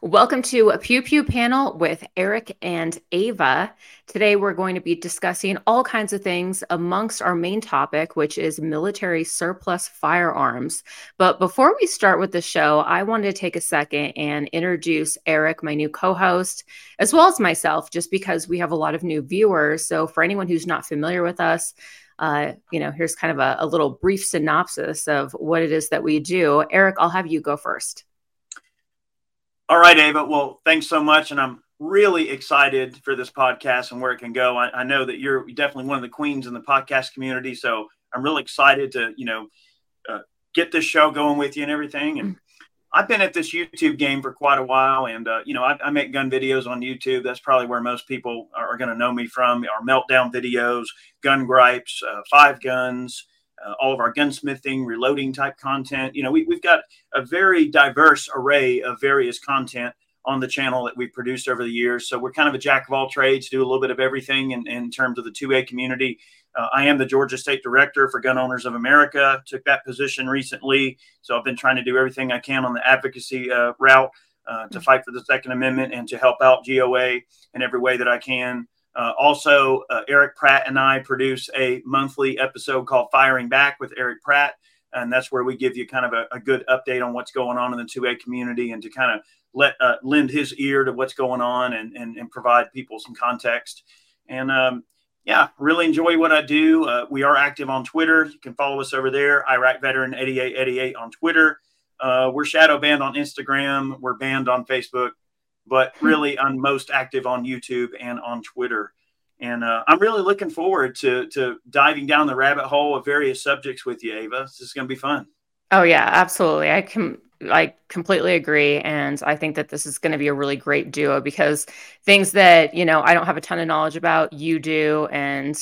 Welcome to a Pew Pew panel with Eric and Ava. Today, we're going to be discussing all kinds of things amongst our main topic, which is military surplus firearms. But before we start with the show, I wanted to take a second and introduce Eric, my new co host, as well as myself, just because we have a lot of new viewers. So, for anyone who's not familiar with us, uh, you know, here's kind of a, a little brief synopsis of what it is that we do. Eric, I'll have you go first. All right, Ava. Well, thanks so much. And I'm really excited for this podcast and where it can go. I, I, know that you're definitely one of the queens in the podcast community. So I'm really excited to, you know, uh, get this show going with you and everything. And I've been at this YouTube game for quite a while. And, uh, you know, I, I, make gun videos on YouTube. That's probably where most people are, going to know me from. Our meltdown videos, gun gripes, uh, five guns, uh, all of our gunsmithing, reloading type content. You know, we, we've got a very diverse array of various content on the channel that we've produced over the years. So we're kind of a jack of all trades, do a little bit of everything in, in terms of the 2A community. Uh, I am the Georgia State Director for Gun Owners of America, took that position recently. So I've been trying to do everything I can on the advocacy uh, route uh, to fight for the Second Amendment and to help out GOA in every way that I can. Uh, also, uh, Erich Pratt and I produce a monthly episode called Firing Back with Erich Pratt. And that's where we give you kind of a, a good update on what's going on in the 2A community and to kind of let uh, lend his ear to what's going on and, and, and provide people some context. And um, yeah, really enjoy what I do. Uh, we are active on Twitter. You can follow us over there, Iraq Veteran 8888 on Twitter. Uh, we're shadow banned on Instagram. We're banned on Facebook but hmm. really I'm most active on YouTube and on Twitter. And uh, I'm really looking forward to to diving down the rabbit hole of various subjects with you, Ava. This is going to be fun. Oh yeah, absolutely. I can I completely agree, and I think that this is going to be a really great duo because things that you know I don't have a ton of knowledge about, you do, and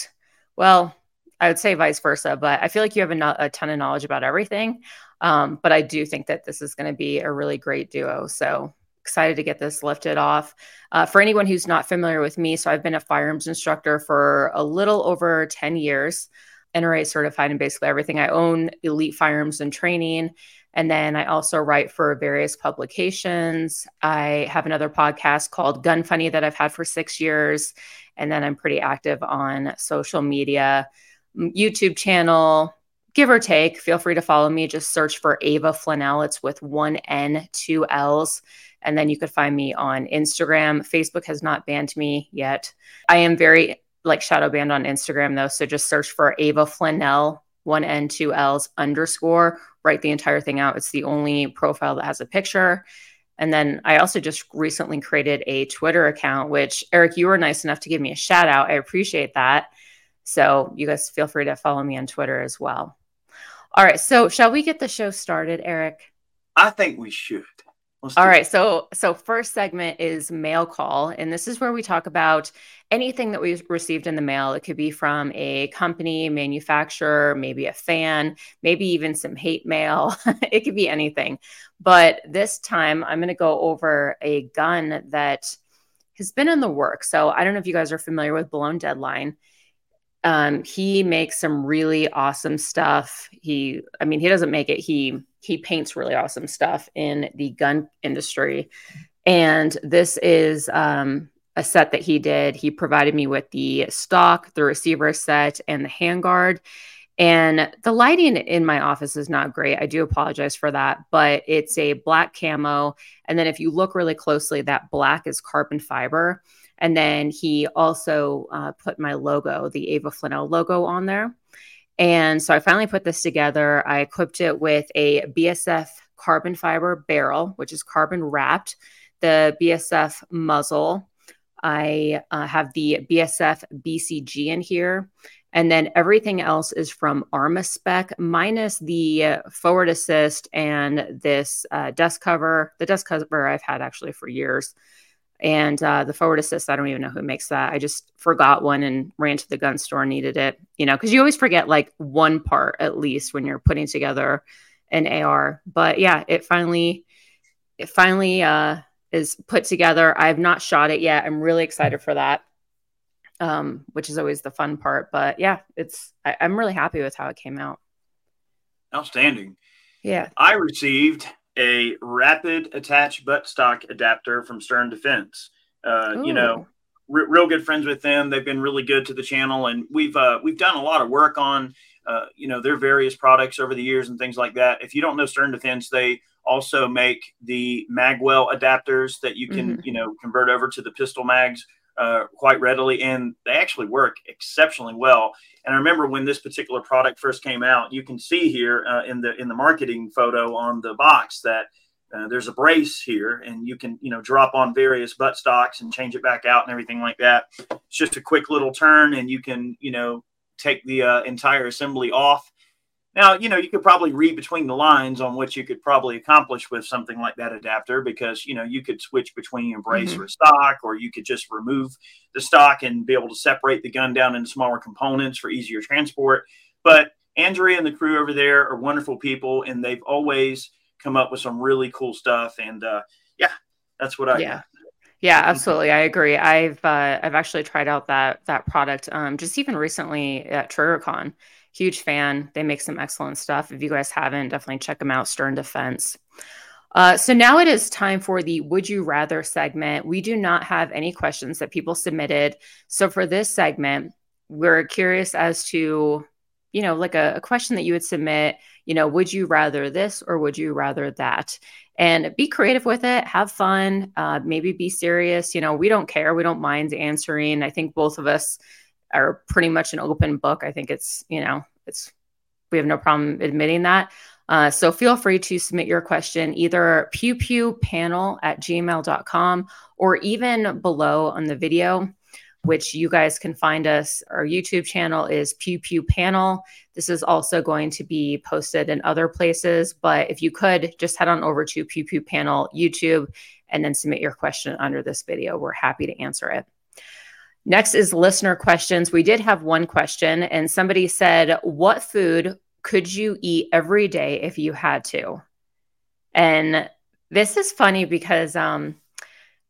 well, I would say vice versa. But I feel like you have a, a ton of knowledge about everything. Um, but I do think that this is going to be a really great duo. So excited to get this lifted off. Uh, for anyone who's not familiar with me, so I've been a firearms instructor for a little over 10 years, NRA certified in basically everything. I own Elite Firearms and Training. And then I also write for various publications. I have another podcast called Gun Funny that I've had for six years. And then I'm pretty active on social media, YouTube channel, give or take. Feel free to follow me. Just search for Ava Flanell. It's with one N, two L's. And then you could find me on Instagram. Facebook has not banned me yet. I am very like shadow banned on Instagram though. So just search for Ava Flanell, one N, two L's underscore, write the entire thing out. It's the only profile that has a picture. And then I also just recently created a Twitter account, which Eric, you were nice enough to give me a shout out. I appreciate that. So you guys feel free to follow me on Twitter as well. All right. So shall we get the show started, Eric? I think we should. All right. So so first segment is mail call and this is where we talk about anything that we've received in the mail. It could be from a company, manufacturer, maybe a fan, maybe even some hate mail. it could be anything. But this time I'm going to go over a gun that has been in the work. So I don't know if you guys are familiar with Blown Deadline. Um, he makes some really awesome stuff. He, I mean, he doesn't make it. He he paints really awesome stuff in the gun industry, and this is um, a set that he did. He provided me with the stock, the receiver set, and the handguard. And the lighting in my office is not great. I do apologize for that, but it's a black camo. And then if you look really closely, that black is carbon fiber. And then he also uh, put my logo, the Ava Flanell logo, on there. And so I finally put this together. I equipped it with a BSF carbon fiber barrel, which is carbon wrapped, the BSF muzzle. I uh, have the BSF BCG in here. And then everything else is from Armaspec, minus the forward assist and this uh, dust cover. The dust cover I've had actually for years. And uh, the forward assist, I don't even know who makes that. I just forgot one and ran to the gun store and needed it, you know, because you always forget like one part at least when you're putting together an AR. But yeah, it finally, it finally uh, is put together. I have not shot it yet. I'm really excited for that, um, which is always the fun part. But yeah, it's I, I'm really happy with how it came out. Outstanding. Yeah. I received a rapid attach buttstock adapter from Stern Defense. Uh, you know, r- real good friends with them. They've been really good to the channel, and we've uh, we've done a lot of work on uh, you know their various products over the years and things like that. If you don't know Stern Defense, they also make the magwell adapters that you can mm-hmm. you know convert over to the pistol mags uh, quite readily, and they actually work exceptionally well. And I remember when this particular product first came out, you can see here uh, in the in the marketing photo on the box that uh, there's a brace here, and you can you know drop on various butt stocks and change it back out and everything like that. It's just a quick little turn, and you can you know take the uh, entire assembly off now, you know, you could probably read between the lines on what you could probably accomplish with something like that adapter because, you know, you could switch between a brace mm-hmm. or stock, or you could just remove the stock and be able to separate the gun down into smaller components for easier transport. But Andrea and the crew over there are wonderful people, and they've always come up with some really cool stuff. And uh, yeah, that's what I yeah. Got. Yeah, absolutely. I agree. I've uh, I've actually tried out that that product um, just even recently at TriggerCon Huge fan. They make some excellent stuff. If you guys haven't, definitely check them out. Stern Defense. Uh, so now it is time for the Would You Rather segment. We do not have any questions that people submitted. So for this segment, we're curious as to, you know, like a, a question that you would submit, you know, would you rather this or would you rather that? And be creative with it, have fun, uh, maybe be serious. You know, we don't care. We don't mind answering. I think both of us are pretty much an open book. I think it's, you know, it's, we have no problem admitting that. Uh, so feel free to submit your question either pew pew panel at gmail.com or even below on the video, which you guys can find us. Our YouTube channel is pew pew panel. This is also going to be posted in other places, but if you could just head on over to pew pew panel YouTube and then submit your question under this video. We're happy to answer it. Next is listener questions. We did have one question, and somebody said, What food could you eat every day if you had to? And this is funny because um,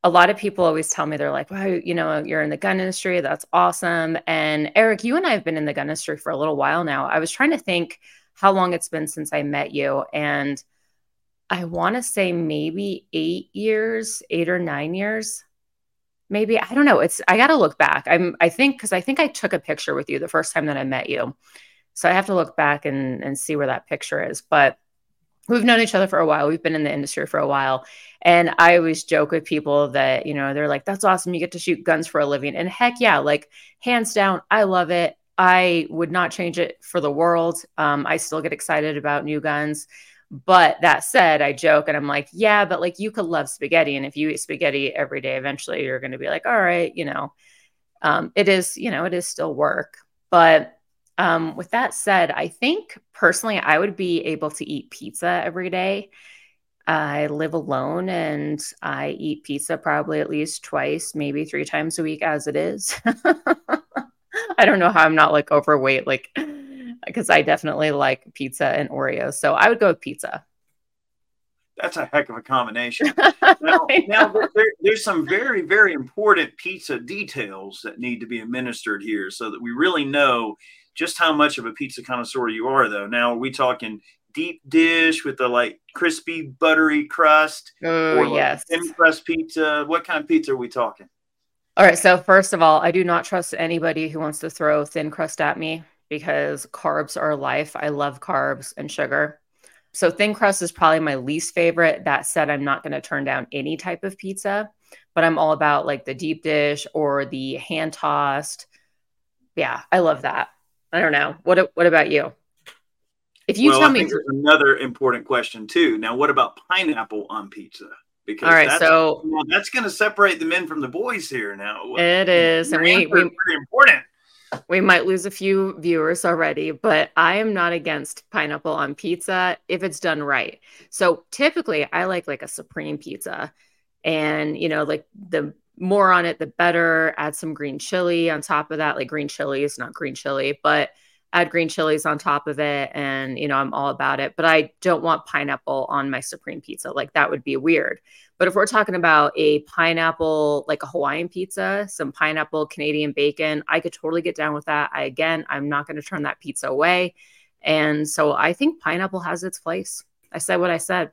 a lot of people always tell me, they're like, Well, you know, you're in the gun industry. That's awesome. And Eric, you and I have been in the gun industry for a little while now. I was trying to think how long it's been since I met you. And I want to say maybe eight years, eight or nine years maybe I don't know. It's I got to look back. I'm I think because I think I took a picture with you the first time that I met you, so I have to look back and and see where that picture is. But we've known each other for a while. We've been in the industry for a while, and I always joke with people that you know they're like, "That's awesome! You get to shoot guns for a living." And heck yeah, like hands down, I love it. I would not change it for the world. Um, I still get excited about new guns. But that said, I joke and I'm like, yeah, but like you could love spaghetti. And if you eat spaghetti every day, eventually you're going to be like, all right, you know, um, it is, you know, it is still work. But um, with that said, I think personally, I would be able to eat pizza every day. I live alone and I eat pizza probably at least twice, maybe three times a week as it is. I don't know how I'm not like overweight. Like, because I definitely like pizza and Oreos. So I would go with pizza. That's a heck of a combination. now, now there, there's some very, very important pizza details that need to be administered here so that we really know just how much of a pizza connoisseur you are, though. Now, are we talking deep dish with the like crispy, buttery crust? Oh, or yes. Thin crust pizza? What kind of pizza are we talking? All right. So, first of all, I do not trust anybody who wants to throw thin crust at me because carbs are life. I love carbs and sugar. So thin crust is probably my least favorite. That said, I'm not going to turn down any type of pizza, but I'm all about like the deep dish or the hand tossed. Yeah, I love that. I don't know. What what about you? If you well, tell I me there's another important question too. Now, what about pineapple on pizza? Because all right, that's, so well, that's going to separate the men from the boys here. Now it is, and we, we pretty important we might lose a few viewers already, but I am not against pineapple on pizza if it's done right. So typically I like like a supreme pizza and you know like the more on it the better. Add some green chili on top of that, like green chili is not green chili, but add green chilies on top of it and you know I'm all about it, but I don't want pineapple on my supreme pizza. Like that would be weird. But if we're talking about a pineapple, like a Hawaiian pizza, some pineapple Canadian bacon, I could totally get down with that. I, again, I'm not going to turn that pizza away. And so I think pineapple has its place. I said what I said.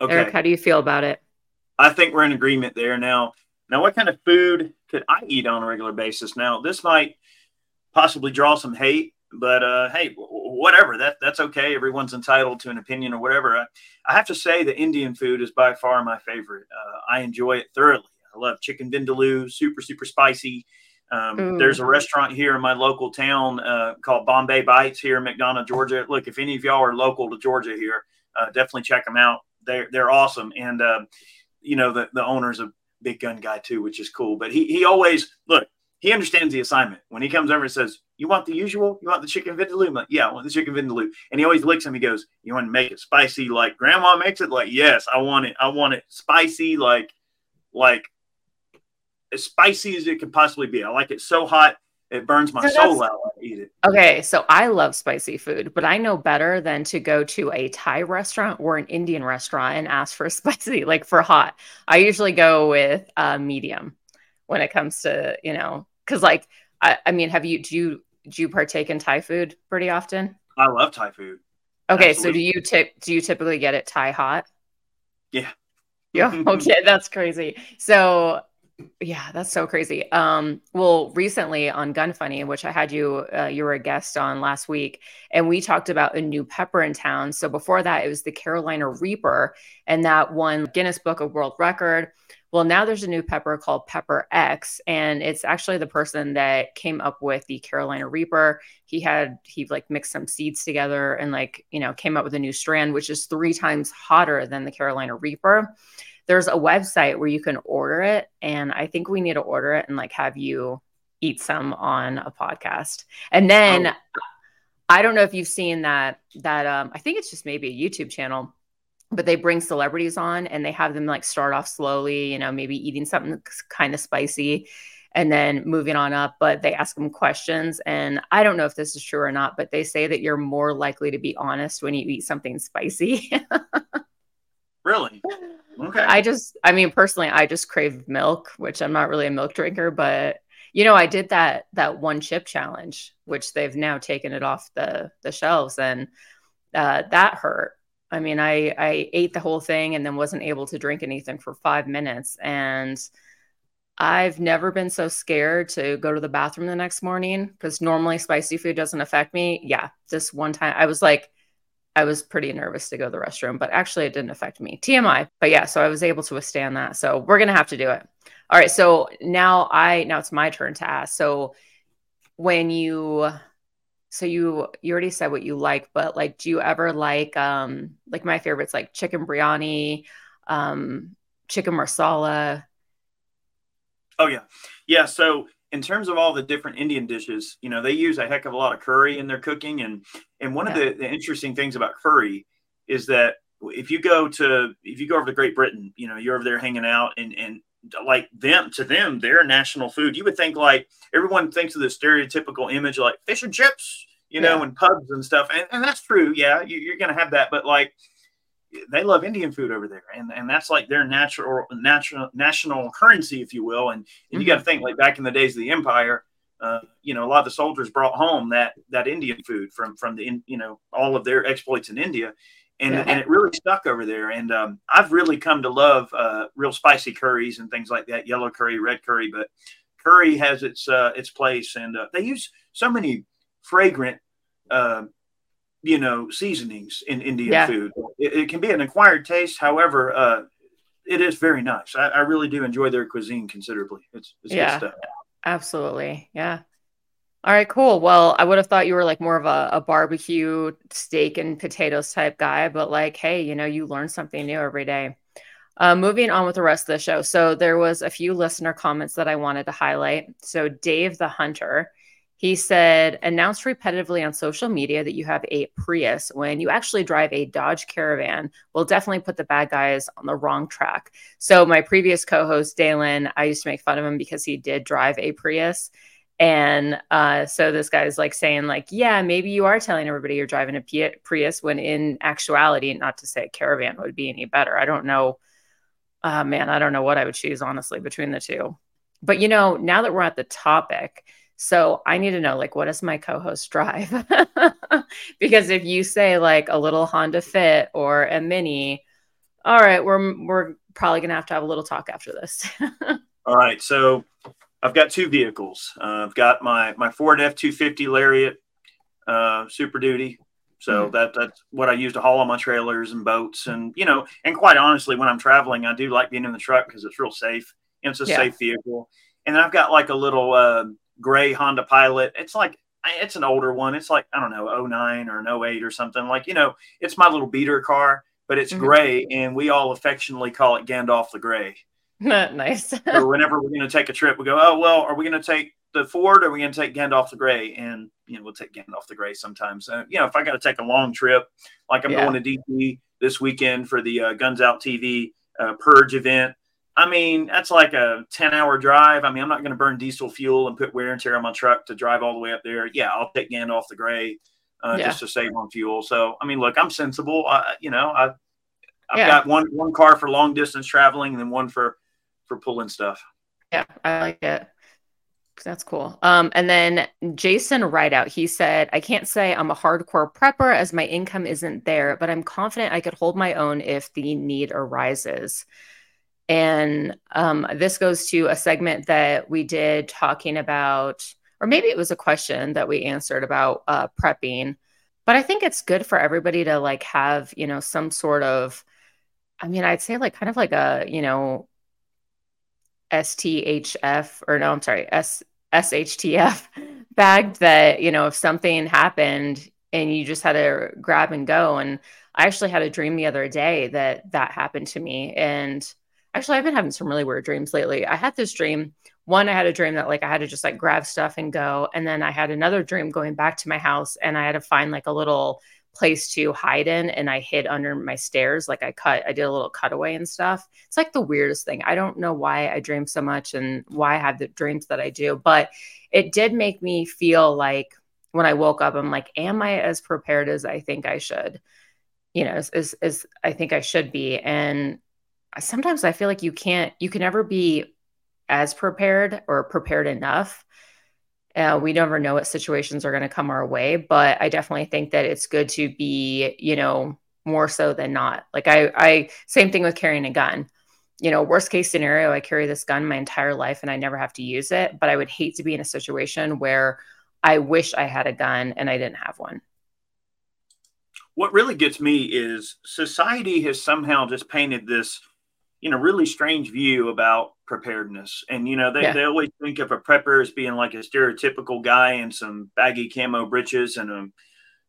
Okay. Eric, how do you feel about it? I think we're in agreement there. Now, now, what kind of food could I eat on a regular basis? Now, this might possibly draw some hate, but uh, hey, whatever. That that's okay. Everyone's entitled to an opinion or whatever. I, I have to say, the Indian food is by far my favorite. Uh, I enjoy it thoroughly. I love chicken vindaloo, super super spicy. Um, there's a restaurant here in my local town uh, called Bombay Bites here in McDonough, Georgia. Look, if any of y'all are local to Georgia here, uh, definitely check them out. They're they're awesome, and uh, you know the the owner's a big gun guy too, which is cool. But he he always look. He understands the assignment. When he comes over and says, "You want the usual? You want the chicken vindaloo?" Like, yeah, I want the chicken vindaloo. And he always licks him. He goes, "You want to make it spicy like Grandma makes it?" Like, yes, I want it. I want it spicy, like like as spicy as it could possibly be. I like it so hot it burns my so soul out when I eat it. Okay, so I love spicy food, but I know better than to go to a Thai restaurant or an Indian restaurant and ask for spicy, like for hot. I usually go with uh, medium when it comes to you know, because like I, I mean, have you do you do you partake in Thai food pretty often? I love Thai food. Okay, Absolutely. so do you tip do you typically get it Thai hot? Yeah. Yeah. Okay, that's crazy. So yeah, that's so crazy. Um, well, recently on Gun Funny, which I had you, uh, you were a guest on last week, and we talked about a new pepper in town. So before that, it was the Carolina Reaper, and that won Guinness Book of World Record. Well, now there's a new pepper called Pepper X, and it's actually the person that came up with the Carolina Reaper. He had he like mixed some seeds together and like you know came up with a new strand, which is three times hotter than the Carolina Reaper there's a website where you can order it and i think we need to order it and like have you eat some on a podcast and then oh. i don't know if you've seen that that um i think it's just maybe a youtube channel but they bring celebrities on and they have them like start off slowly you know maybe eating something kind of spicy and then moving on up but they ask them questions and i don't know if this is true or not but they say that you're more likely to be honest when you eat something spicy really Okay. I just, I mean, personally, I just crave milk, which I'm not really a milk drinker, but you know, I did that that one chip challenge, which they've now taken it off the the shelves, and uh, that hurt. I mean, I I ate the whole thing and then wasn't able to drink anything for five minutes, and I've never been so scared to go to the bathroom the next morning because normally spicy food doesn't affect me. Yeah, this one time I was like, I was pretty nervous to go to the restroom, but actually it didn't affect me. TMI. But yeah, so I was able to withstand that. So we're going to have to do it. All right, so now I now it's my turn to ask. So when you so you you already said what you like, but like do you ever like um like my favorites like chicken biryani, um chicken marsala? Oh yeah. Yeah, so in terms of all the different Indian dishes, you know, they use a heck of a lot of curry in their cooking. And and one yeah. of the, the, interesting things about curry is that if you go to if you go over to Great Britain, you know, you're over there hanging out and and like them to them, their national food. You would think like everyone thinks of the stereotypical image like fish and chips, you know, yeah. and pubs and stuff. And, and that's true. Yeah, you, you're gonna have that, but like they love Indian food over there, and and that's like their natural natural national currency, if you will. And, and mm-hmm. you got to think like back in the days of the empire, uh, you know, a lot of the soldiers brought home that that Indian food from from the you know all of their exploits in India, and yeah. and it really stuck over there. And um, I've really come to love uh, real spicy curries and things like that, yellow curry, red curry, but curry has its uh, its place, and uh, they use so many fragrant uh, you know seasonings in Indian yeah. food. It, it, can be an acquired taste, however, uh, it is very nice. I, I, really do enjoy their cuisine considerably. It's, it's yeah, absolutely, yeah. All right, cool. Well, I would have thought you were like more of a, a, barbecue steak and potatoes type guy, but like, hey, you know, you learn something new every day. Uh, moving on with the rest of the show. So there was a few listener comments that I wanted to highlight. So Dave the Hunter, he said, announce repetitively on social media that you have a Prius when you actually drive a Dodge Caravan will definitely put the bad guys on the wrong track. So, my previous co host, Dalen, I used to make fun of him because he did drive a Prius. And uh, so this guy is like saying, like, yeah, maybe you are telling everybody you're driving a Prius when in actuality, not to say a caravan would be any better. I don't know. Uh, man, I don't know what I would choose, honestly, between the two. But, you know, now that we're at the topic, so I need to know like what does my co-host drive? because if you say like a little Honda Fit or a Mini, All right, we're we're probably gonna have to have a little talk after this. All right, so I've got two vehicles. Uh, I've got my my Ford F two fifty Lariat uh, Super Duty. So mm-hmm. that that's what I use to haul on my trailers and boats, and you know, and quite honestly, when I'm traveling, I do like being in the truck because it's real safe. And it's a yeah. safe vehicle. And then I've got like a little uh, gray Honda Pilot. It's like it's an older one. It's like I don't know, 09 or an 08 or something. Like you know, it's my little beater car, but it's mm-hmm. gray, and we all affectionately call it Gandalf the Gray. nice. or whenever we're going to take a trip, we go, oh well, are we going to take the Ford or are we going to take Gandalf the Gray? And you know, we'll take Gandalf the Gray sometimes. Uh, you know, if I got to take a long trip, like I'm yeah. going to DC this weekend for the uh, Guns Out TV uh, Purge event. I mean, that's like a 10 hour drive. I mean, I'm not going to burn diesel fuel and put wear and tear on my truck to drive all the way up there. Yeah, I'll take Gandalf the Gray uh, yeah. just to save on fuel. So, I mean, look, I'm sensible. I, you know, I, I've yeah. got one, one car for long distance traveling and then one for, for pulling stuff. Yeah, I like it. That's cool. Um, and then Jason Rideout, he said, I can't say I'm a hardcore prepper as my income isn't there, but I'm confident I could hold my own if the need arises. And um, this goes to a segment that we did talking about, or maybe it was a question that we answered about uh, prepping. But I think it's good for everybody to like have, you know, some sort of, I mean, I'd say like kind of like a, you know, STHF or no, I'm sorry, S SHTF bag that, you know, if something happened and you just had to grab and go. And I actually had a dream the other day that that happened to me. And actually I've been having some really weird dreams lately. I had this dream. One, I had a dream that like I had to just like grab stuff and go. And then I had another dream going back to my house and I had to find like a little place to hide in and I hid under my stairs. Like I cut, I did a little cutaway and stuff. It's like the weirdest thing. I don't know why I dream so much and why I have the dreams that I do, but it did make me feel like when I woke up, I'm like, am I as prepared as I think I should? You know, as, as, as I think I should be. And sometimes I feel like you can't, you can never be as prepared or prepared enough. Uh, we never know what situations are going to come our way, but I definitely think that it's good to be, you know, more so than not. Like I, I same thing with carrying a gun. You know, worst case scenario, I carry this gun my entire life and I never have to use it. But I would hate to be in a situation where I wish I had a gun and I didn't have one what really gets me is society has somehow just painted this you know really strange view about preparedness and you know they, yeah. they always think of a prepper as being like a stereotypical guy in some baggy camo breeches and a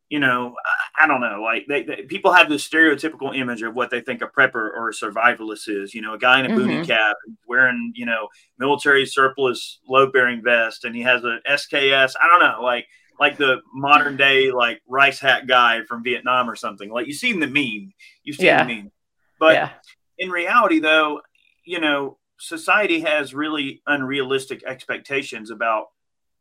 you know i, I don't know like they, they, people have this stereotypical image of what they think a prepper or a survivalist is you know a guy in a mm-hmm. boonie cap wearing you know military surplus load bearing vest and he has a sks i don't know like like the modern day like rice hat guy from vietnam or something like you've seen the meme you've seen yeah. the meme but yeah in reality, though, you know, society has really unrealistic expectations about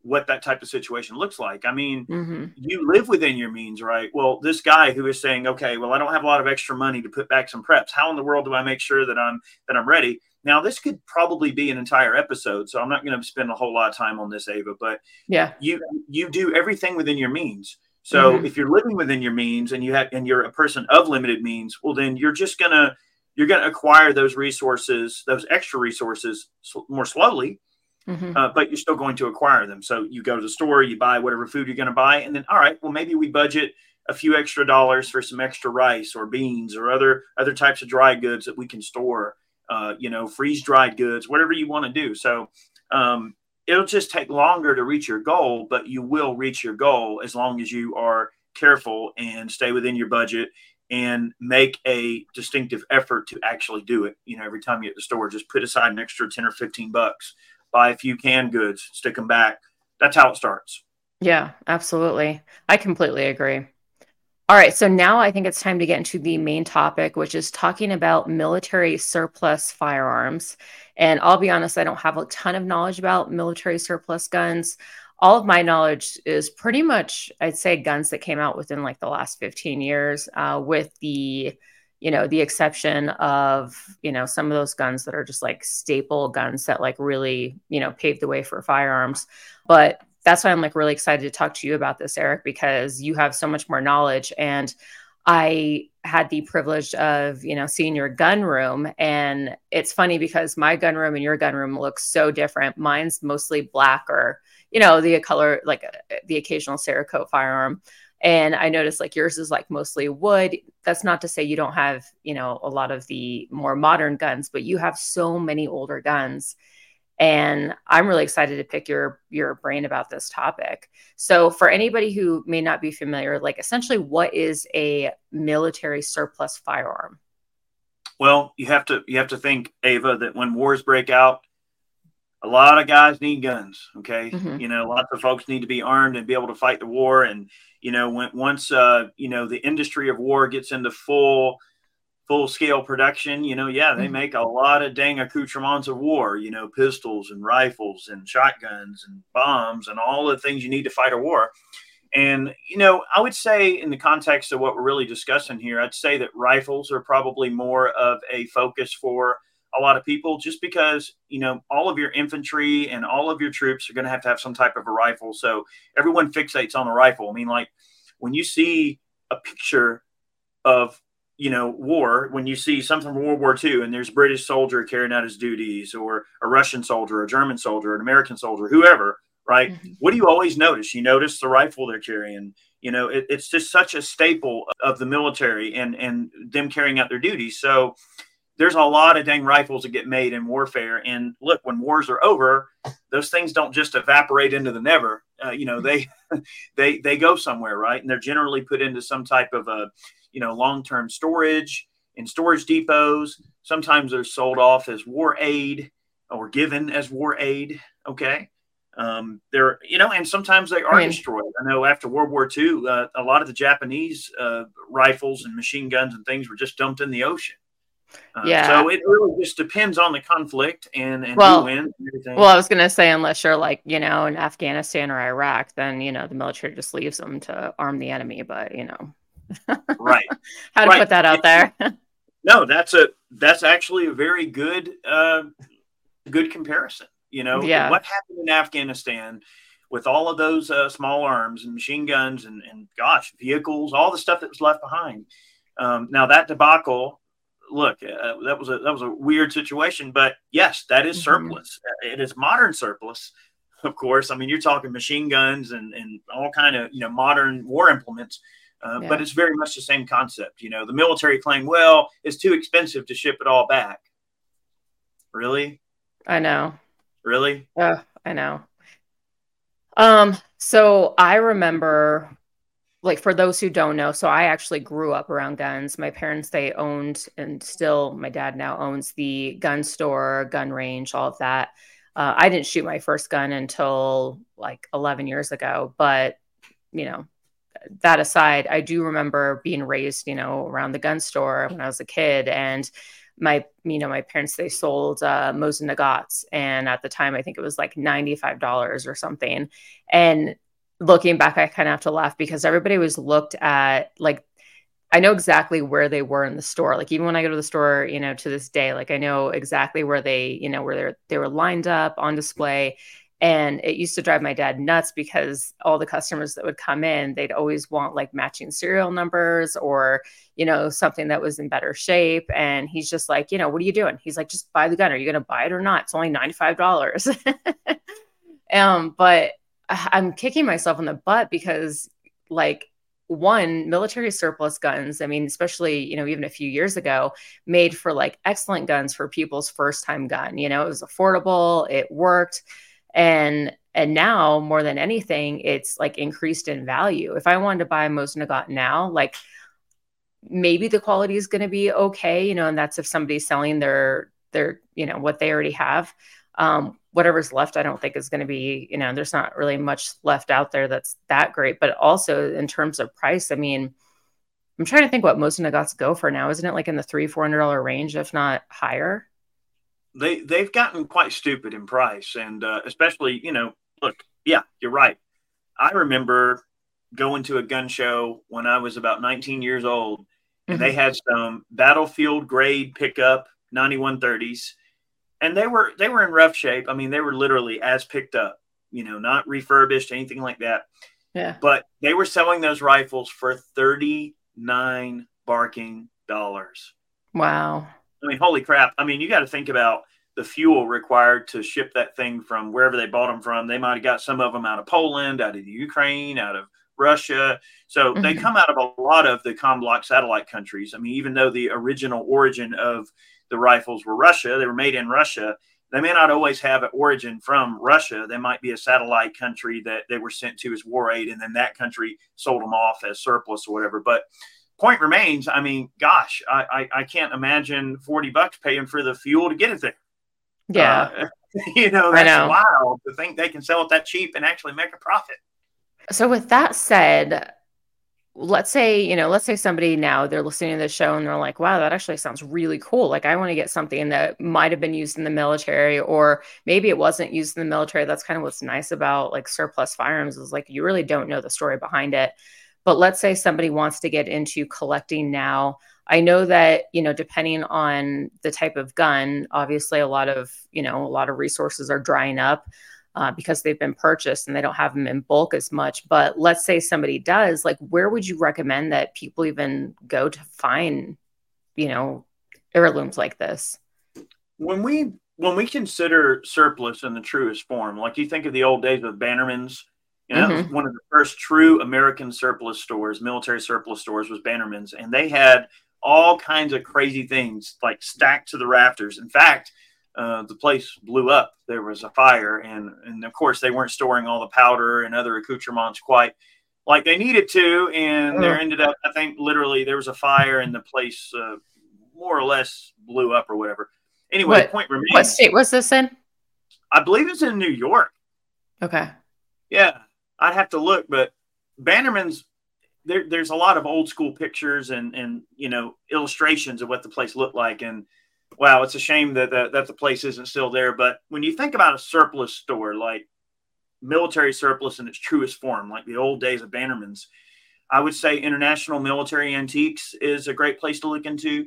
what that type of situation looks like. I mean, mm-hmm. you live within your means, right? Well, this guy who is saying, "Okay, well, I don't have a lot of extra money to put back some preps. How in the world do I make sure that I'm that I'm ready?" Now, this could probably be an entire episode, so I'm not going to spend a whole lot of time on this, Ava. But yeah, you you do everything within your means. So mm-hmm. if you're living within your means and you have and you're a person of limited means, well, then you're just gonna you're going to acquire those resources, those extra resources, more slowly, mm-hmm. uh, but you're still going to acquire them. So you go to the store, you buy whatever food you're going to buy, and then all right, well maybe we budget a few extra dollars for some extra rice or beans or other other types of dry goods that we can store. Uh, you know, freeze dried goods, whatever you want to do. So um, it'll just take longer to reach your goal, but you will reach your goal as long as you are careful and stay within your budget and make a distinctive effort to actually do it. You know, every time you at the store, just put aside an extra 10 or 15 bucks, buy a few canned goods, stick them back. That's how it starts. Yeah, absolutely. I completely agree. All right, so now I think it's time to get into the main topic, which is talking about military surplus firearms. And I'll be honest, I don't have a ton of knowledge about military surplus guns all of my knowledge is pretty much, I'd say, guns that came out within like the last 15 years, uh, with the, you know, the exception of, you know, some of those guns that are just like staple guns that like really, you know, paved the way for firearms. But that's why I'm like really excited to talk to you about this, Eric, because you have so much more knowledge. And I had the privilege of you know seeing your gun room and it's funny because my gun room and your gun room looks so different mine's mostly black or you know the color like uh, the occasional cerakote firearm. And i noticed like yours is like mostly wood. That's not to say you don't have you know a lot of the more modern guns but you have so many older guns. And i'm really excited to pick your your brain about this topic. So for anybody who may not be familiar like essentially what is a military surplus firearm? Well you have to you have to think ava that when wars break out a lot of guys need guns okay mm-hmm. you know lots of folks need to be armed and be able to fight the war and you know when once uh you know the industry of war gets into full full scale production, you know, yeah, they mm-hmm. make a lot of dang accoutrements of war, you know, pistols and rifles and shotguns and bombs and all the things you need to fight a war. And, you know, I would say in the context of what we're really discussing here, I'd say that rifles are probably more of a focus for a lot of people just because, you know, all of your infantry and all of your troops are going to have to have some type of a rifle. So everyone fixates on the rifle. I mean, like when you see a picture of you know, war, when you see something from World War II and there's a British soldier carrying out his duties, or a Russian soldier, a German soldier, an American soldier, whoever, right? Mm-hmm. What do you always notice? You notice the rifle they're carrying. You know, it, it's just such a staple of the military and and them carrying out their duties. So there's a lot of dang rifles that get made in warfare. And look, when wars are over, those things don't just evaporate into the never. Uh, you know, they they they go somewhere, right? And they're generally put into some type of a you know long-term storage in storage depots. Sometimes they're sold off as war aid or given as war aid. Okay. Um, they're, you know, and sometimes they are destroyed. I know after World War II, uh, a lot of the Japanese uh, rifles and machine guns and things were just dumped in the ocean. Uh, yeah. So it really just depends on the conflict and, and well, who wins. well, I was going to say, unless you're like, you know, in Afghanistan or Iraq, then, you know, the military just leaves them to arm the enemy. But, you know, right. How to right. put that out there. no, that's a that's actually a very good uh, good comparison. You know, yeah. what happened in Afghanistan with all of those uh, small arms and machine guns and, and gosh, vehicles, all the stuff that was left behind. Um, now that debacle, look, uh, that was a that was a weird situation, but yes, that is mm-hmm. surplus. It is modern surplus, of course. I mean, you're talking machine guns and and all kind of you know modern war implements uh, yeah. But it's very much the same concept. You know, the military claim, well, it's too expensive to ship it all back. Really? I know. Really? Uh, I know. Um, so I remember like for those who don't know, so I actually grew up around guns. My parents they owned and still my dad now owns the gun store, gun range, all of that. Uh, I didn't shoot my first gun until like 11 years ago, but you know, that aside, I do remember being raised, you know, around the gun store when I was a kid, and my, you know, my parents they sold uh, Mosin Nagants, and at the time I think it was like ninety five dollars or something. And looking back, I kind of have to laugh because everybody was looked at like I know exactly where they were in the store. Like even when I go to the store, you know, to this day, like I know exactly where they, you know, where they they were lined up on display. And it used to drive my dad nuts because all the customers that would come in, they'd always want like matching serial numbers or, you know, something that was in better shape. And he's just like, you know, what are you doing? He's like, just buy the gun. Are you going to buy it or not? It's only $95. um, but I'm kicking myself in the butt because, like, one military surplus guns i mean especially you know even a few years ago made for like excellent guns for people's first time gun you know it was affordable it worked and and now more than anything it's like increased in value. If i wanted to buy a Mosin Nagant now like maybe the quality is going to be okay you know and that's if somebody's selling their their you know what they already have. Um, whatever's left i don't think is going to be you know there's not really much left out there that's that great. But also in terms of price i mean i'm trying to think what Mosin Nagants go for now. Isn't it like in the three four hundred dollar range if not higher? They they've gotten quite stupid in price, and uh, especially you know, look, yeah, you're right. I remember going to a gun show when I was about 19 years old, and mm-hmm. they had some battlefield grade pickup 9130s, and they were they were in rough shape. I mean, they were literally as picked up, you know, not refurbished, anything like that. Yeah. But they were selling those rifles for thirty nine barking dollars. Wow. I mean, holy crap. I mean, you got to think about the fuel required to ship that thing from wherever they bought them from. They might have got some of them out of Poland, out of the Ukraine, out of Russia. So mm-hmm. they come out of a lot of the Combloc satellite countries. I mean, even though the original origin of the rifles were Russia, they were made in Russia. They may not always have an origin from Russia. They might be a satellite country that they were sent to as war aid, and then that country sold them off as surplus or whatever. But point remains, I mean, gosh, I, I, I can't imagine 40 bucks paying for the fuel to get it there. Yeah. Uh, you know, that's know. wild to think they can sell it that cheap and actually make a profit. So, with that said, let's say, you know, let's say somebody now they're listening to the show and they're like, wow, that actually sounds really cool. Like, I want to get something that might have been used in the military, or maybe it wasn't used in the military. That's kind of what's nice about like surplus firearms is like you really don't know the story behind it. But let's say somebody wants to get into collecting now. I know that, you know, depending on the type of gun, obviously a lot of, you know, a lot of resources are drying up uh, because they've been purchased and they don't have them in bulk as much. But let's say somebody does, like, where would you recommend that people even go to find, you know, heirlooms like this? When we when we consider surplus in the truest form, like you think of the old days of Bannerman's, you know, mm-hmm. one of the first true American surplus stores, military surplus stores was Bannerman's, and they had all kinds of crazy things like stacked to the rafters. In fact, uh, the place blew up. There was a fire, and and of course they weren't storing all the powder and other accoutrements quite like they needed to, and there ended up. I think literally there was a fire, and the place uh, more or less blew up or whatever. Anyway, what, point remains. What state was this in? I believe it's in New York. Okay. Yeah, I'd have to look, but Bannerman's there, there's a lot of old school pictures and and you know illustrations of what the place looked like and wow, it's a shame that, that that the place isn't still there. But when you think about a surplus store like military surplus in its truest form, like the old days of Bannerman's, I would say International Military Antiques is a great place to look into.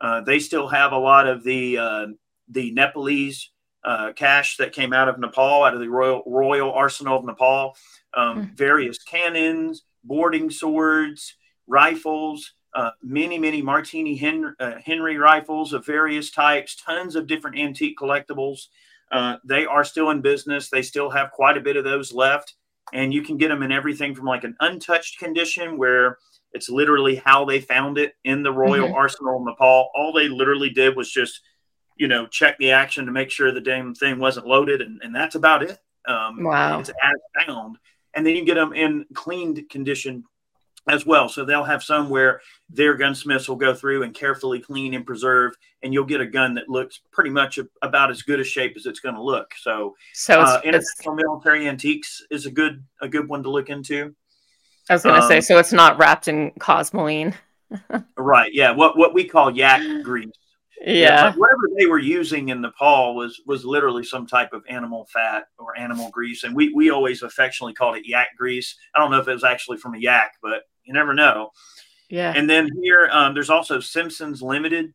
Uh, they still have a lot of the uh, the Nepalese uh, cache that came out of Nepal, out of the Royal Royal Arsenal of Nepal. Um, mm. Various cannons, boarding swords, rifles, uh, many, many Martini Henry, uh, Henry, rifles of various types, tons of different antique collectibles. Uh, they are still in business. They still have quite a bit of those left. And you can get them in everything from like an untouched condition where it's literally how they found it in the Royal mm-hmm. Arsenal of Nepal. All they literally did was just, you know, check the action to make sure the damn thing wasn't loaded. And, and that's about it. Um, wow. It's as found. And then you get them in cleaned condition as well. So they'll have some where their gunsmiths will go through and carefully clean and preserve, and you'll get a gun that looks pretty much about as good a shape as it's going to look. So, so uh, international military antiques is a good a good one to look into. I was going to um, say, so it's not wrapped in cosmoline. right. Yeah. What what we call yak grease. Yeah. Like whatever they were using in Nepal was was literally some type of animal fat or animal grease, and we we always affectionately called it yak grease. I don't know if it was actually from a yak, but you never know. Yeah. And then here, um, there's also Simpsons Limited.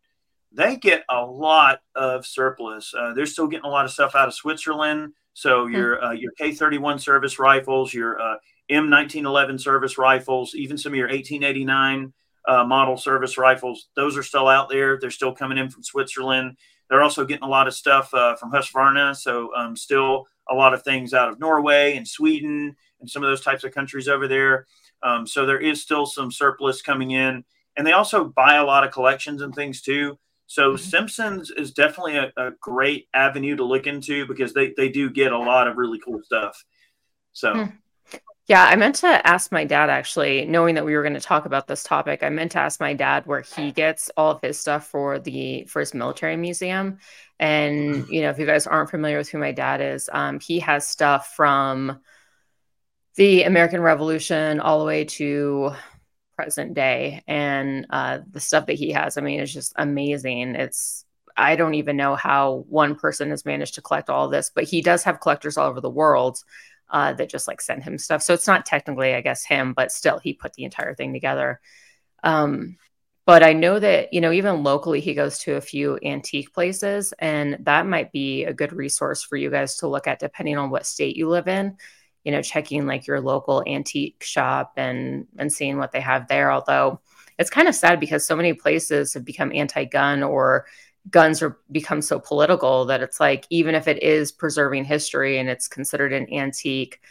They get a lot of surplus. Uh, they're still getting a lot of stuff out of Switzerland. So hmm. your uh, your K31 service rifles, your uh, M1911 service rifles, even some of your 1889 uh, model service rifles, those are still out there. They're still coming in from Switzerland. They're also getting a lot of stuff uh, from Husqvarna. So um, still a lot of things out of Norway and Sweden and some of those types of countries over there. Um, so there is still some surplus coming in, and they also buy a lot of collections and things too. So mm-hmm. Simpsons is definitely a, a, great avenue to look into because they they do get a lot of really cool stuff. So. Mm. Yeah, I meant to ask my dad actually, knowing that we were going to talk about this topic. I meant to ask my dad where he gets all of his stuff for the for his military museum. And you know, if you guys aren't familiar with who my dad is, um, he has stuff from the American Revolution all the way to present day. And uh, the stuff that he has, I mean, it's just amazing. It's, I don't even know how one person has managed to collect all this, but he does have collectors all over the world uh, that just like send him stuff. So it's not technically, I guess, him, but still, he put the entire thing together. Um, but I know that, you know, even locally, he goes to a few antique places, and that might be a good resource for you guys to look at depending on what state you live in you know checking like your local antique shop and and seeing what they have there although it's kind of sad because so many places have become anti-gun or guns are become so political that it's like even if it is preserving history and it's considered an antique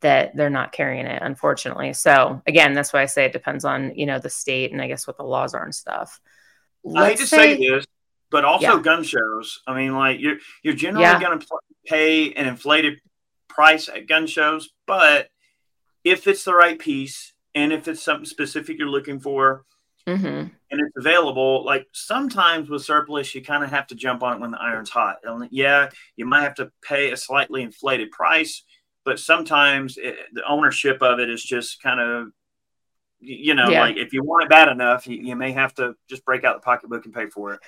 that they're not carrying it unfortunately so again that's why i say it depends on you know the state and i guess what the laws are and stuff Let's i hate to say, say this but also yeah. gun shows i mean like you're you're generally yeah. going to pay an inflated price at gun shows but if it's the right piece and if it's something specific you're looking for mm-hmm. and it's available like sometimes with surplus you kind of have to jump on it when the iron's hot and yeah you might have to pay a slightly inflated price but sometimes it, the ownership of it is just kind of you know yeah. like if you want it bad enough you, you, may have to just break out the pocketbook and pay for it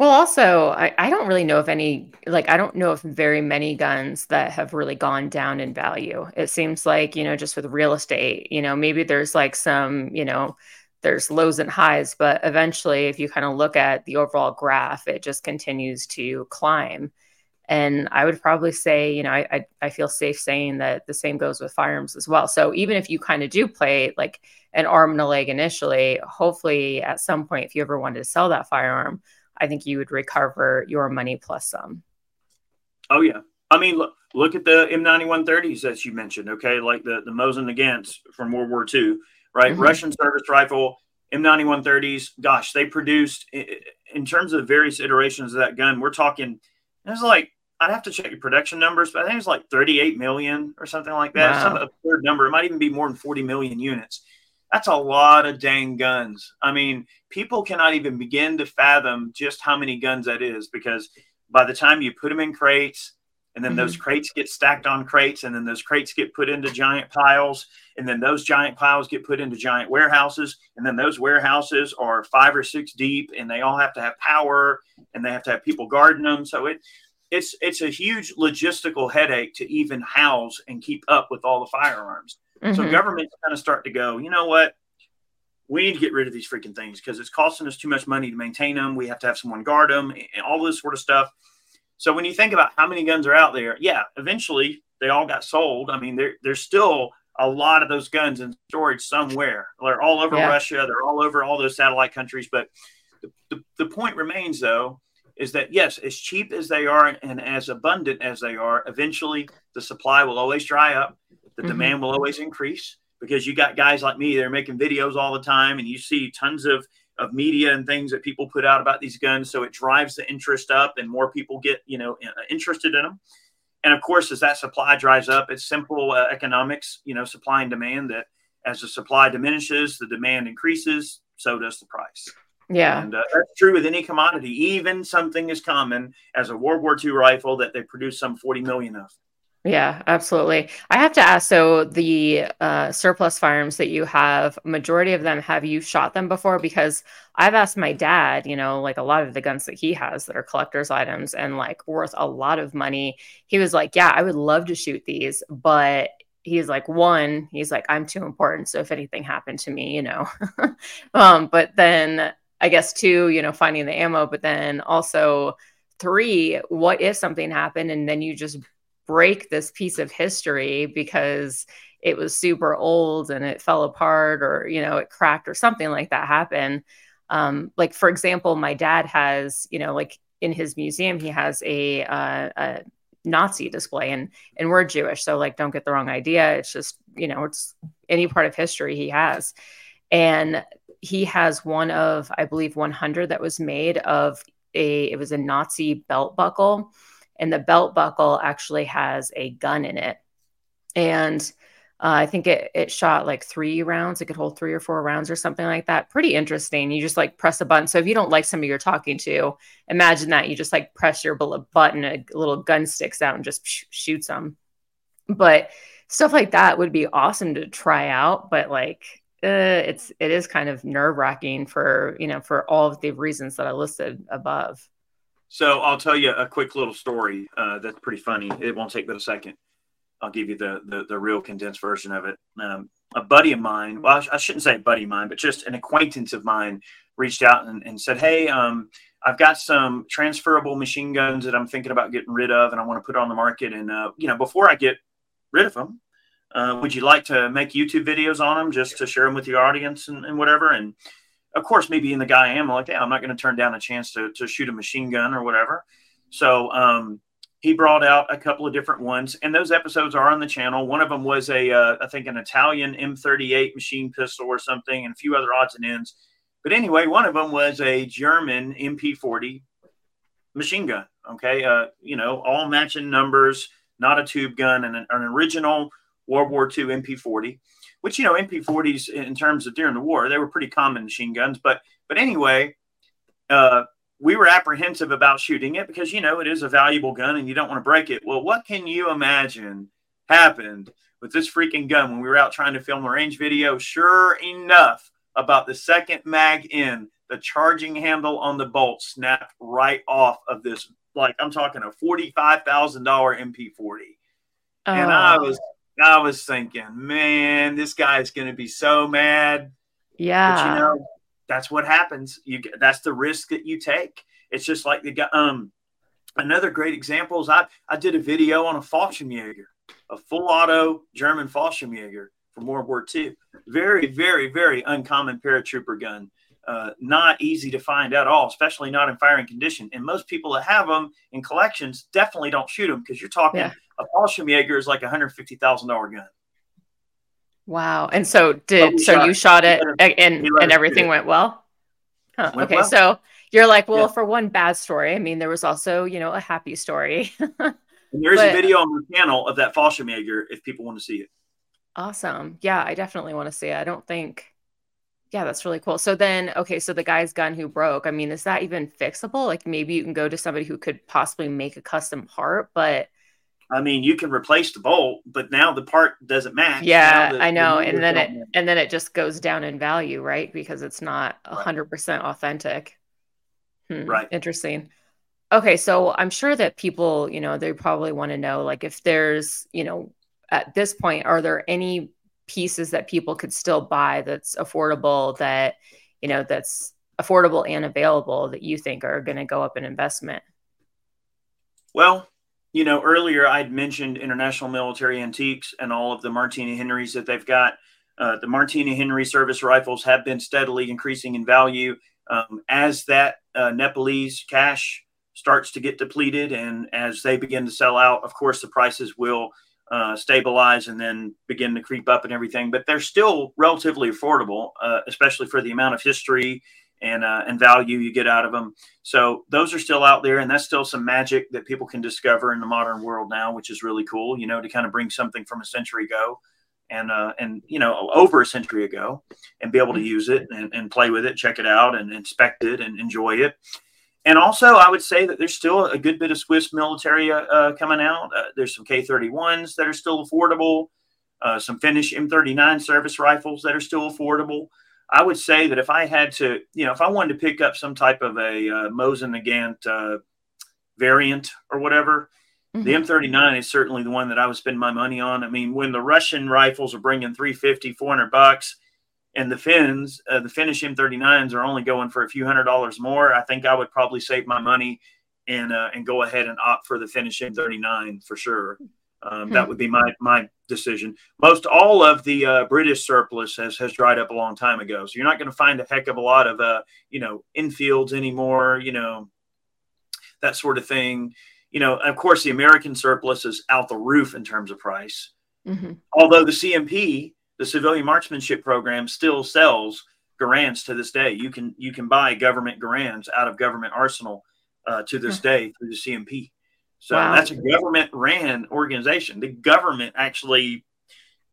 well also I, I don't really know if any like i don't know if very many guns that have really gone down in value it seems like you know just with real estate you know maybe there's like some you know there's lows and highs but eventually if you kind of look at the overall graph it just continues to climb and I would probably say, you know, I, I, I feel safe saying that the same goes with firearms as well. So even if you kind of do play like an arm and a leg initially, hopefully at some point, if you ever wanted to sell that firearm, I think you would recover your money plus some. Oh yeah, I mean, look look at the M9130s as you mentioned. Okay, like the the Mosin Nagants from World War II, right? Mm-hmm. Russian service rifle, M9130s. Gosh, they produced in terms of various iterations of that gun. We're talking. It's like I'd have to check your production numbers, but I think it's like 38 million or something like that. Wow. Some absurd number. It might even be more than 40 million units. That's a lot of dang guns. I mean, people cannot even begin to fathom just how many guns that is because by the time you put them in crates, and then mm-hmm. those crates get stacked on crates, and then those crates get put into giant piles, and then those giant piles get put into giant warehouses, and then those warehouses are five or six deep, and they all have to have power, and they have to have people guarding them. So it it's it's a huge logistical headache to even house and keep up with all the firearms. Mm-hmm. So governments kind of start to go, you know what? We need to get rid of these freaking things because it's costing us too much money to maintain them. We have to have someone guard them and all this sort of stuff. So when you think about how many guns are out there, yeah, eventually they all got sold. I mean, there, there's still a lot of those guns in storage somewhere. They're all over yeah. Russia. They're all over all those satellite countries. But the, the, the point remains, though, is that yes, as cheap as they are and as abundant as they are, eventually the supply will always dry up, the mm-hmm. demand will always increase because you got guys like me they're making videos all the time and you see tons of of media and things that people put out about these guns so it drives the interest up and more people get you know interested in them and of course as that supply dries up it's simple uh, economics you know supply and demand that as the supply diminishes the demand increases so does the price yeah. And uh, that's true with any commodity, even something as common as a World War II rifle that they produce some 40 million of. Yeah, absolutely. I have to ask so the uh, surplus firearms that you have, majority of them, have you shot them before? Because I've asked my dad, you know, like a lot of the guns that he has that are collector's items and like worth a lot of money. He was like, Yeah, I would love to shoot these, but he's like one he's like i'm too important so if anything happened to me you know um but then I guess two, you know, finding the ammo, but then also three, what if something happened and then you just break this piece of history because it was super old and it fell apart or you know it cracked or something like that happened. Um, like for example my dad has you know like in his museum he has a, uh, a nazi display and and we're jewish so like don't get the wrong idea. It's just you know it's any part of history he has. And he has one of i believe 100 that was made of a it was a nazi belt buckle and the belt buckle actually has a gun in it and uh, I think it it shot like three rounds. It could hold three or four rounds or something like that. Pretty interesting. You just like press a button. So if you don't like somebody you're talking to, imagine that you just like press your button, a little gun sticks out and just sh- shoots them. But stuff like that would be awesome to try out. But like uh, it's it is kind of nerve wracking for you know for all of the reasons that I listed above. So I'll tell you a quick little story uh, that's pretty funny. It won't take but a second. I'll give you the the, the real condensed version of it. Um, a buddy of mine, well, I, sh- I, shouldn't say buddy of mine, but just an acquaintance of mine reached out and, and said, "Hey, um, I've got some transferable machine guns that I'm thinking about getting rid of, and I want to put on the market. And uh, you know, before I get rid of them, uh, would you like to make YouTube videos on them just to share them with your audience and, and whatever? And of course, me being the guy I am, I'm like, yeah, I'm not going to turn down a chance to, to shoot a machine gun or whatever. So um, he brought out a couple of different ones, and those episodes are on the channel. One of them was a, uh, I think, an Italian M38 machine pistol or something, and a few other odds and ends. But anyway, one of them was a German MP40 machine gun. Okay, uh, you know, all matching numbers, not a tube gun, and an, an original World War II MP40. Which you know, MP40s in terms of during the war, they were pretty common machine guns. But but anyway, uh, we were apprehensive about shooting it because you know it is a valuable gun and you don't want to break it. Well, what can you imagine happened with this freaking gun when we were out trying to film a range video? Sure enough, about the second mag in, the charging handle on the bolt snapped right off of this. Like I'm talking a forty-five thousand dollar MP40, oh. and I oh. was I was thinking, man, this guy's going to be so mad. Yeah, but you know that's what happens. You that's the risk that you take. It's just like the guy. Um, another great example is I I did a video on a Fallschirmjäger, a full auto German Fallschirmjäger from World War II. Very, very, very uncommon paratrooper gun. Uh, not easy to find at all, especially not in firing condition. And most people that have them in collections definitely don't shoot them because you're talking yeah. A Fallschirmjäger is like a hundred fifty thousand dollar gun. Wow! And so did so shot you shot it, it and and everything went well. Huh. Went okay, well. so you're like, well, yeah. for one bad story, I mean, there was also you know a happy story. and there's but, a video on the channel of that Fallschirmjäger if people want to see it. Awesome. Yeah, I definitely want to see it. I don't think yeah, that's really cool. So then, okay, so the guy's gun who broke, I mean, is that even fixable? Like maybe you can go to somebody who could possibly make a custom part, but I mean, you can replace the bolt, but now the part doesn't match. Yeah, the, I know. The and then it match. and then it just goes down in value, right? Because it's not hundred right. percent authentic. Hmm, right. Interesting. Okay, so I'm sure that people, you know, they probably want to know like if there's, you know, at this point, are there any pieces that people could still buy that's affordable that you know that's affordable and available that you think are going to go up in investment well you know earlier i'd mentioned international military antiques and all of the martini henrys that they've got uh, the martini henry service rifles have been steadily increasing in value um, as that uh, nepalese cache starts to get depleted and as they begin to sell out of course the prices will uh, stabilize and then begin to creep up and everything. But they're still relatively affordable, uh, especially for the amount of history and uh, and value you get out of them. So those are still out there, and that's still some magic that people can discover in the modern world now, which is really cool. You know, to kind of bring something from a century ago. And, uh, and you know over a century ago and be able to use it and, and play with it check it out and inspect it and enjoy it and also, I would say that there's still a good bit of Swiss military uh, uh coming out. Uh, there's some K31s that are still affordable, uh, some Finnish M39 service rifles that are still affordable. I would say that if I had to, you know, if I wanted to pick up some type of a uh, Mosin Nagant uh, variant or whatever, mm-hmm. the M39 is certainly the one that I would spend my money on. I mean, when the Russian rifles are bringing 350, 400 bucks, and the Finns, uh, the Finnish M39s are only going for a few hundred dollars more. I think I would probably save my money and uh, and go ahead and opt for the Finnish M39 for sure. Um, hmm. That would be my my decision. Most all of the uh, British surplus has has dried up a long time ago, so you're not going to find a heck of a lot of uh, you know Enfields anymore. You know that sort of thing. You know, of course, the American surplus is out the roof in terms of price. Mm-hmm. Although the CMP the civilian marksmanship program still sells Garands to this day. You can you can buy government Garands out of government arsenal uh, to this hmm. day through the CMP. So wow. that's a government ran organization. The government actually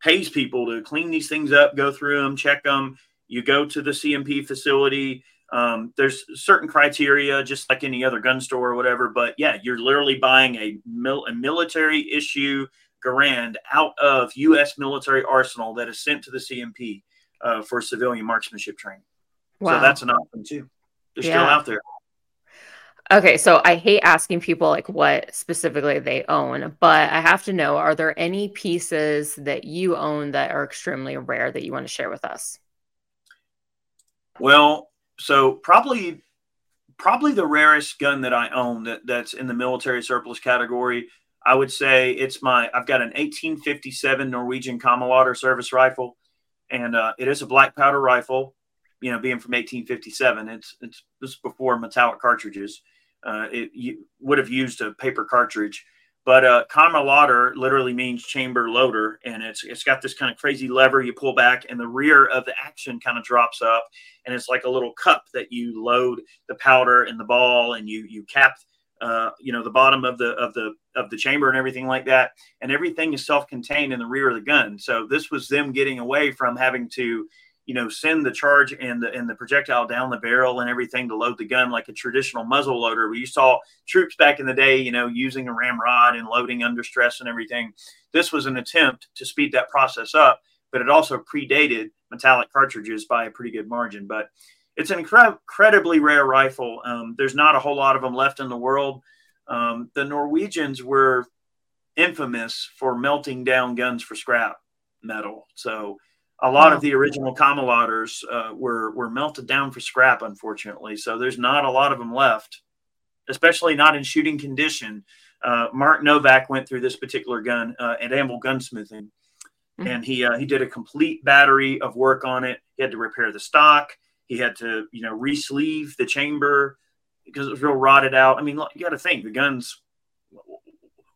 pays people to clean these things up, go through them, check them. You go to the CMP facility. Um, there's certain criteria, just like any other gun store or whatever. But yeah, you're literally buying a, mil- a military issue Garand out of U.S. military arsenal that is sent to the CMP uh, for civilian marksmanship training. Wow. So that's an option too. They're yeah. still out there. Okay, so I hate asking people like what specifically they own, but I have to know are there any pieces that you own that are extremely rare that you want to share with us? Well, so probably probably the rarest gun that I own that that's in the military surplus category I would say it's my I've got an 1857 Norwegian Kammerlader service rifle, and uh, it is a black powder rifle. you know, being from 1857. It's it's this before metallic cartridges. Uh, it you would have used a paper cartridge, but uh, Kammerlader literally means chamber loader, and it's it's got this kind of crazy lever you pull back, and the rear of the action kind of drops up, and it's like a little cup that you load the powder and the ball, and you you cap uh, you know the bottom of the of the of the chamber and everything like that and everything is self-contained in the rear of the gun. So this was them getting away from having to you know send the charge and the and the projectile down the barrel and everything to load the gun like a traditional muzzle loader where you saw troops back in the day you know using a ramrod and loading under stress and everything this was an attempt to speed that process up but it also predated metallic cartridges by a pretty good margin but it's an incre- incredibly rare rifle. Um, there's not a whole lot of them left in the world. Um, the Norwegians were infamous for melting down guns for scrap metal. So a lot of the original Kammerladers uh, were were melted down for scrap, unfortunately. So there's not a lot of them left, especially not in shooting condition. Uh, Mark Novak went through this particular gun uh, at Anvil Gunsmithing, mm-hmm. and he uh, he did a complete battery of work on it. He had to repair the stock. He had to, you know, re-sleeve the chamber because it was real rotted out. I mean, you got to think the gun's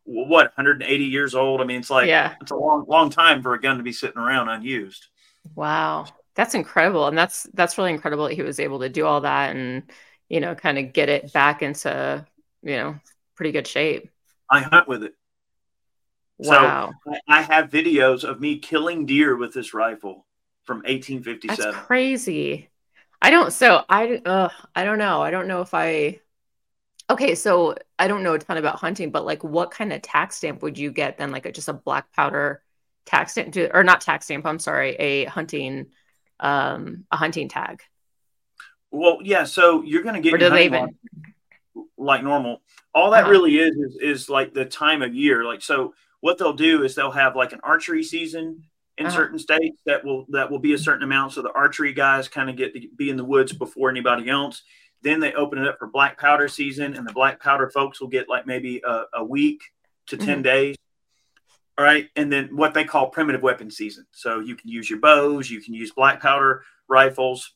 what 180 years old. I mean, it's like yeah. it's a long, long time for a gun to be sitting around unused. Wow, that's incredible, and that's that's really incredible that he was able to do all that and you know, kind of get it back into you know pretty good shape. I hunt with it. Wow. So I have videos of me killing deer with this rifle from 1857. That's crazy. I don't. So I. Uh, I don't know. I don't know if I. Okay, so I don't know a ton about hunting, but like, what kind of tax stamp would you get then? Like, a, just a black powder tax stamp, or not tax stamp? I'm sorry, a hunting, um, a hunting tag. Well, yeah. So you're going to get your even... like normal. All that uh-huh. really is, is is like the time of year. Like, so what they'll do is they'll have like an archery season in uh-huh. certain states that will that will be a certain amount so the archery guys kind of get to be in the woods before anybody else then they open it up for black powder season and the black powder folks will get like maybe a, a week to 10 mm-hmm. days all right and then what they call primitive weapon season so you can use your bows you can use black powder rifles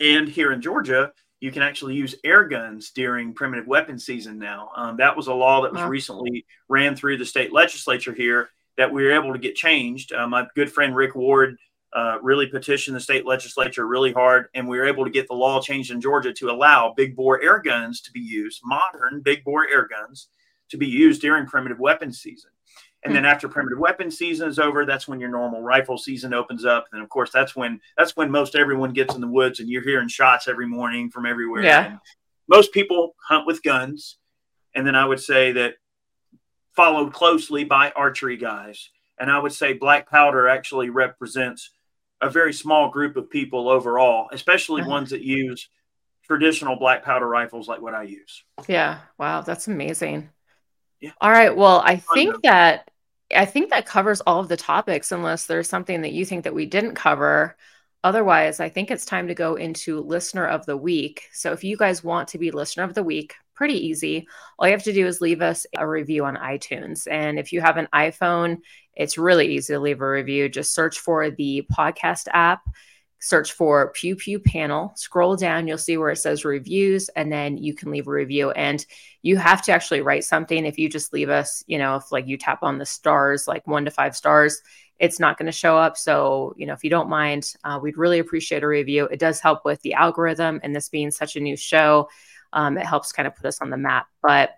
and here in georgia you can actually use air guns during primitive weapon season now um, that was a law that was wow. recently ran through the state legislature here that we were able to get changed. Uh, my good friend Rick Ward uh, really petitioned the state legislature really hard, and we were able to get the law changed in Georgia to allow big bore air guns to be used, modern big bore air guns to be used during primitive weapon season. And then after primitive weapon season is over, that's when your normal rifle season opens up. And of course, that's when that's when most everyone gets in the woods, and you're hearing shots every morning from everywhere. Yeah. And most people hunt with guns, and then I would say that followed closely by archery guys. And I would say black powder actually represents a very small group of people overall, especially uh-huh. ones that use traditional black powder rifles like what I use. Yeah. Wow. That's amazing. Yeah. All right. Well, I think that I think that covers all of the topics unless there's something that you think that we didn't cover. Otherwise, I think it's time to go into listener of the week. So if you guys want to be listener of the week, pretty easy. All you have to do is leave us a review on iTunes. And if you have an iPhone, it's really easy to leave a review. Just search for the podcast app, search for Pew Pew Panel, scroll down, you'll see where it says reviews, and then you can leave a review. And you have to actually write something. If you just leave us, you know, if like you tap on the stars, like one to five stars, it's not going to show up. So, you know, if you don't mind, uh, we'd really appreciate a review. It does help with the algorithm and this being such a new show um, it helps kind of put us on the map. But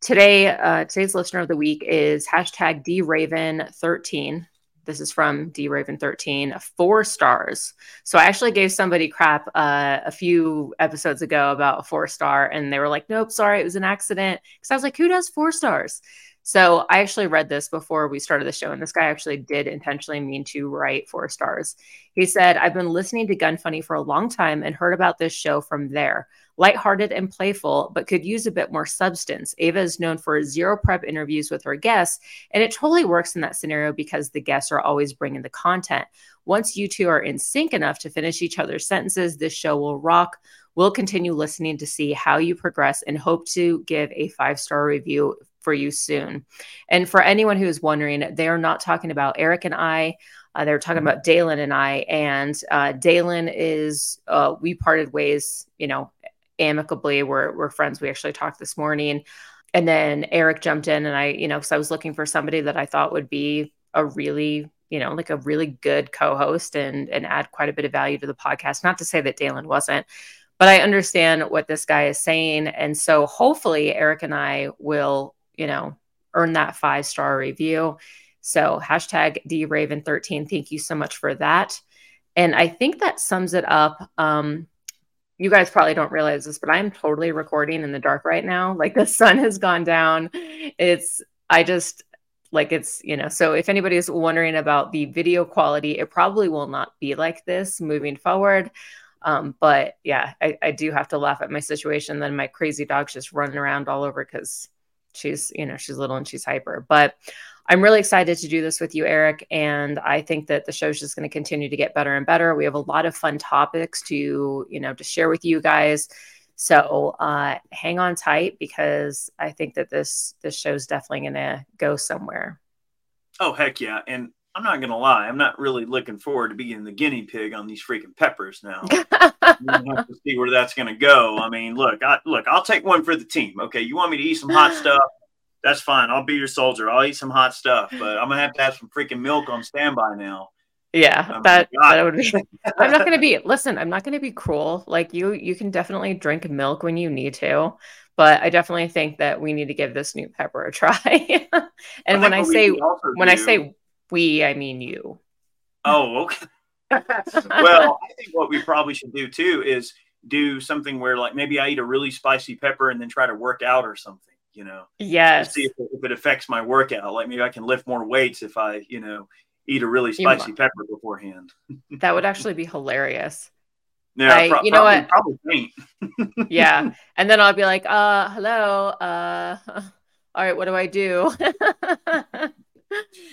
today, uh, today's listener of the week is hashtag draven13. This is from draven13, four stars. So I actually gave somebody crap uh, a few episodes ago about a four star, and they were like, nope, sorry, it was an accident. Because I was like, who does four stars? So I actually read this before we started the show, and this guy actually did intentionally mean to write four stars. He said, I've been listening to Gun Funny for a long time and heard about this show from there. Lighthearted and playful, but could use a bit more substance. Ava is known for zero prep interviews with her guests, and it totally works in that scenario because the guests are always bringing the content. Once you two are in sync enough to finish each other's sentences, this show will rock. We'll continue listening to see how you progress and hope to give a five star review for you soon. And for anyone who is wondering, they are not talking about Eric and I. Uh, they were talking about Dalen and I. And uh, Dalen is, uh, we parted ways, you know, amicably. We're, we're friends. We actually talked this morning. And then Eric jumped in, and I, you know, because I was looking for somebody that I thought would be a really you know, like a really good co-host and and add quite a bit of value to the podcast. Not to say that Dalen wasn't, but I understand what this guy is saying. And so hopefully Eric and I will, you know, earn that five star review. So hashtag D Raven 13. Thank you so much for that. And I think that sums it up. Um, you guys probably don't realize this, but I'm totally recording in the dark right now. Like the sun has gone down. It's I just like it's you know so if anybody is wondering about the video quality it probably will not be like this moving forward um, but yeah I, I do have to laugh at my situation then my crazy dog's just running around all over because she's you know she's little and she's hyper but i'm really excited to do this with you eric and i think that the show's just going to continue to get better and better we have a lot of fun topics to you know to share with you guys so uh, hang on tight because I think that this this show's definitely going to go somewhere. Oh heck yeah! And I'm not gonna lie, I'm not really looking forward to being the guinea pig on these freaking peppers now. have to see where that's gonna go. I mean, look, I look, I'll take one for the team. Okay, you want me to eat some hot stuff? That's fine. I'll be your soldier. I'll eat some hot stuff, but I'm gonna have to have some freaking milk on standby now. Yeah, oh that that would be. I'm not going to be. Listen, I'm not going to be cruel. Like you, you can definitely drink milk when you need to, but I definitely think that we need to give this new pepper a try. and when I say when do. I say we, I mean you. Oh, okay. well, I think what we probably should do too is do something where, like, maybe I eat a really spicy pepper and then try to work out or something. You know. Yes. See if it, if it affects my workout. Like maybe I can lift more weights if I, you know, eat a really spicy pepper beforehand. that would actually be hilarious. Yeah, I, pro- you know what? Probably yeah, and then I'll be like, "Uh, hello. Uh, all right, what do I do?"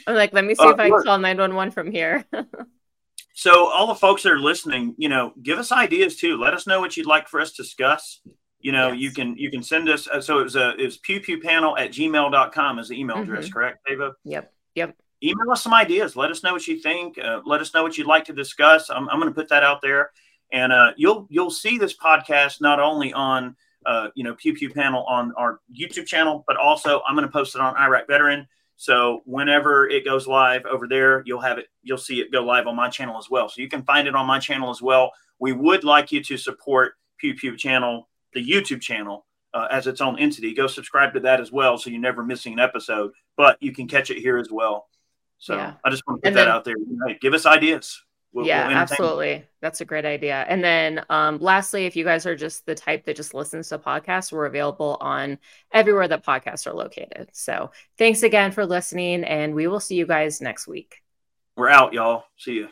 I'm like, "Let me see uh, if I can call 911 from here." so, all the folks that are listening, you know, give us ideas too. Let us know what you'd like for us to discuss. You know, yes. you can you can send us. Uh, so it was a it was pew pew panel at gmail.com is the email mm-hmm. address, correct, Ava? Yep. Yep email us some ideas. Let us know what you think. Uh, let us know what you'd like to discuss. I'm, I'm going to put that out there, and uh, you'll you'll see this podcast not only on uh, you know Pew Pew Panel on our YouTube channel, but also I'm going to post it on Iraq Veteran. So whenever it goes live over there, you'll have it. You'll see it go live on my channel as well. So you can find it on my channel as well. We would like you to support Pew Pew Channel, the YouTube channel. Uh, as its own entity, go subscribe to that as well, so you're never missing an episode. But you can catch it here as well. So yeah. I just want to put and that then, out there. Hey, give us ideas. We'll, yeah, we'll absolutely. That's a great idea. And then um, lastly, if you guys are just the type that just listens to podcasts, we're available on everywhere that podcasts are located. So thanks again for listening, and we will see you guys next week. We're out, y'all. See you.